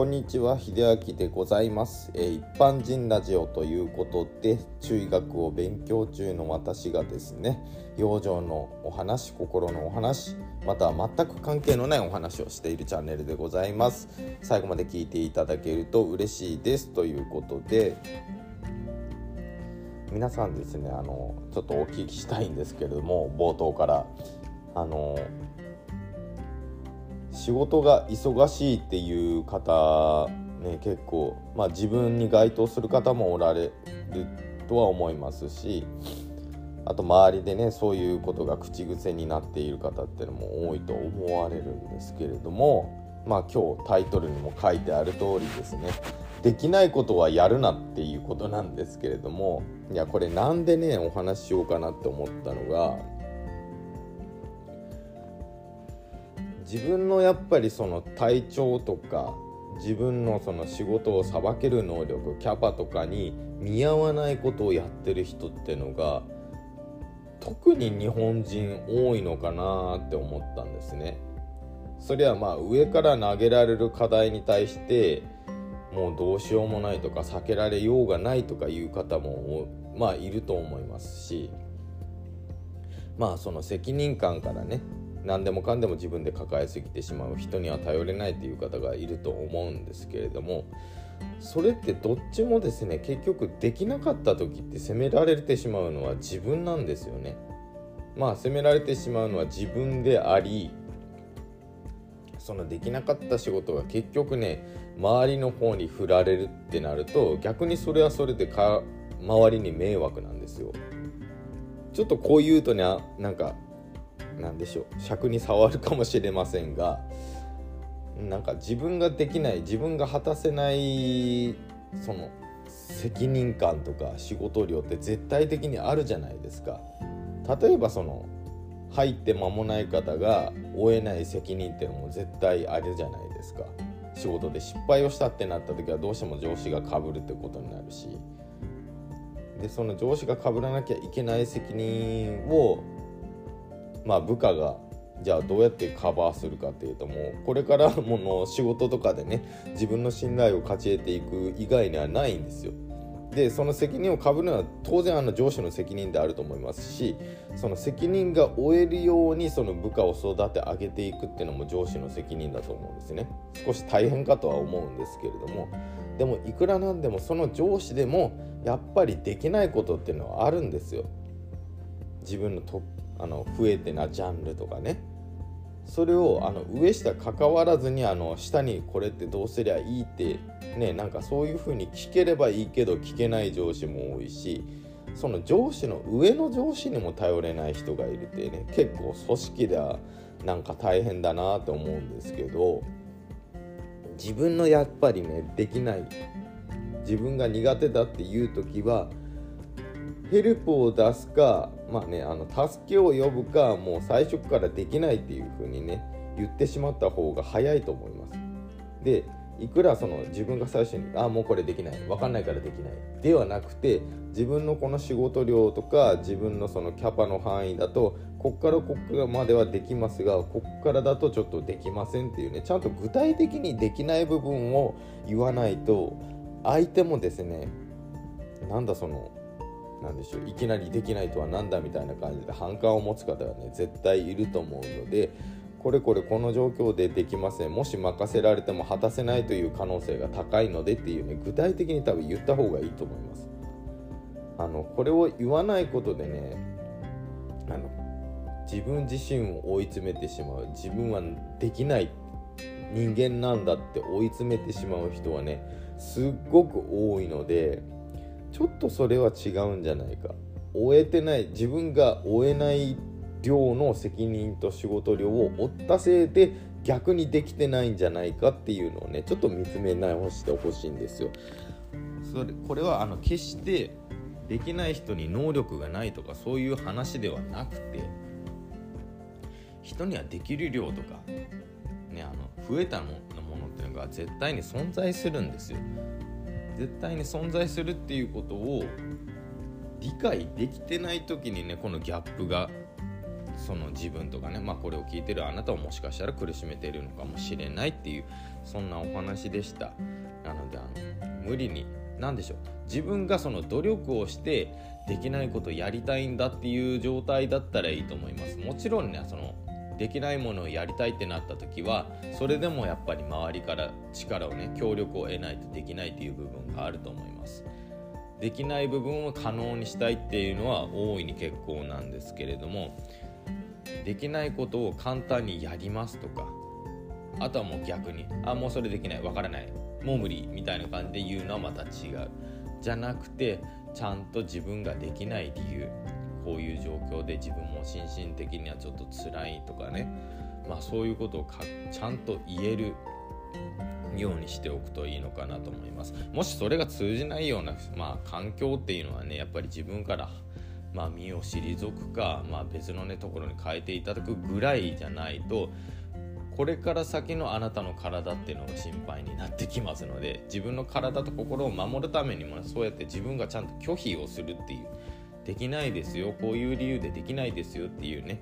こんにちは秀明でございます、えー、一般人ラジオということで中医学を勉強中の私がですね養生のお話心のお話または全く関係のないお話をしているチャンネルでございます。最後まで聞いていただけると嬉しいですということで皆さんですねあのちょっとお聞きしたいんですけれども冒頭からあの仕事が忙しいっていう方ね結構、まあ、自分に該当する方もおられるとは思いますしあと周りでねそういうことが口癖になっている方っていうのも多いと思われるんですけれどもまあ今日タイトルにも書いてある通りですねできないことはやるなっていうことなんですけれどもいやこれなんでねお話ししようかなって思ったのが自分のやっぱりその体調とか自分のその仕事をさばける能力キャパとかに見合わないことをやってる人ってのが特に日本人多いのかなって思ったんですね。それはまあ上から投げられる課題に対してもうどうしようもないとか避けられようがないとかいう方もまあいると思いますしまあその責任感からね何でもかんでも自分で抱えすぎてしまう人には頼れないという方がいると思うんですけれどもそれってどっちもですね結局できなかった時って責められてしまうのは自分なんですよね。まあ責められてしまうのは自分でありそのできなかった仕事が結局ね周りの方に振られるってなると逆にそれはそれでか周りに迷惑なんですよ。ちょっとこう言うとねなんかなんでしょう尺に触るかもしれませんがなんか自分ができない自分が果たせないその責任感とか仕事量って絶対的にあるじゃないですか。例えばその入って間もない方が負えない責任っていうのも絶対あるじゃないですか。仕事で失敗をしたってなった時はどうしても上司がかぶるってことになるしでその上司がかぶらなきゃいけない責任をまあ、部下がじゃあどうやってカバーするかっていうともうこれからもの仕事とかでね自分の信頼を勝ち得ていく以外にはないんですよ。でその責任をかぶるのは当然あの上司の責任であると思いますしその責任が負えるようにその部下を育て上げていくっていうのも上司の責任だと思うんですね。少し大変かとは思うんですけれども。でもいくらなんでもその上司でもやっぱりできないことっていうのはあるんですよ。自分のあの増えてなジャンルとかね。それをあの上下関わらずにあの下にこれってどうすりゃいいってねなんかそういう風に聞ければいいけど聞けない上司も多いしその上司の上の上司にも頼れない人がいるってね結構組織ではなんか大変だなと思うんですけど自分のやっぱりねできない。自分が苦手だっていう時はヘルプを出すかまあねあの助けを呼ぶかもう最初からできないっていう風にね言ってしまった方が早いと思います。でいくらその自分が最初に「あもうこれできない分かんないからできない」ではなくて自分のこの仕事量とか自分のそのキャパの範囲だとこっからこっからまではできますがこっからだとちょっとできませんっていうねちゃんと具体的にできない部分を言わないと相手もですねなんだそのなんでしょういきなりできないとは何だみたいな感じで反感を持つ方がね絶対いると思うのでこれこれこの状況でできません。もし任せられても果たせないという可能性が高いのでっていうね具体的に多分言った方がいいと思います。あのこれを言わないことでねあの自分自身を追い詰めてしまう。自分はできない人間なんだって追い詰めてしまう人はねすっごく多いのでちょっとそれは違うんじゃないか終えてない自分が終えない量の責任と仕事量を負ったせいで逆にできてないんじゃないかっていうのをねちょっと見つめ直してほしいんですよ。それこれはあの決してできない人に能力がないとかそういう話ではなくて人にはできる量とか、ね、あの増えたものっていうのが絶対に存在するんですよ。絶対に存在するっていうことを理解できてない時にねこのギャップがその自分とかね、まあ、これを聞いてるあなたをもしかしたら苦しめているのかもしれないっていうそんなお話でした。なのであの無理に何でしょう。自分がその努力をしてできないことやりたいんだっていう状態だったらいいと思います。もちろんねそのできないものをやりたいってなった時はそれでもやっぱり周りから力をね協力を得ないとできないっていう部分があると思います。できない部分を可能にしたいっていうのは大いに結構なんですけれどもできないことを簡単にやりますとかあとはもう逆にあもうそれできないわからないもう無理みたいな感じで言うのはまた違う。じゃなくてちゃんと自分ができない理由。こういう状況で自分も心身的にはちょっと辛いとかね。まあそういうことをちゃんと言えるようにしておくといいのかなと思います。もしそれが通じないような、まあ、環境っていうのはねやっぱり自分からまあ、身を退くか、まあ、別のねところに変えていただくぐらいじゃないとこれから先のあなたの体っていうのが心配になってきますので自分の体と心を守るためにも、ね、そうやって自分がちゃんと拒否をするっていうできないですよこういう理由でできないですよっていうね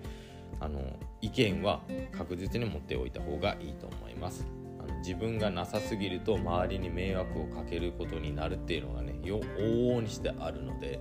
あの意見は確実に持っておいた方がいいと思います。あの自分がなさすぎると周りに迷惑をかけることになるっていうのがね往々にしてあるので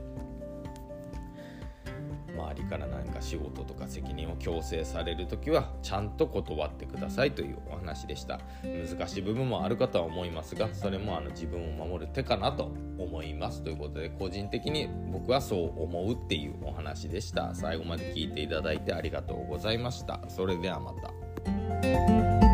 周りから何か仕事とか責任を強制される時はちゃんと断ってくださいというお話でした。難しい部分もあるかとは思いますがそれもあの自分を守る手かなと思いますということで個人的に僕はそう思うっていうお話でした。最後まで聞いていただいてありがとうございました。それではまた。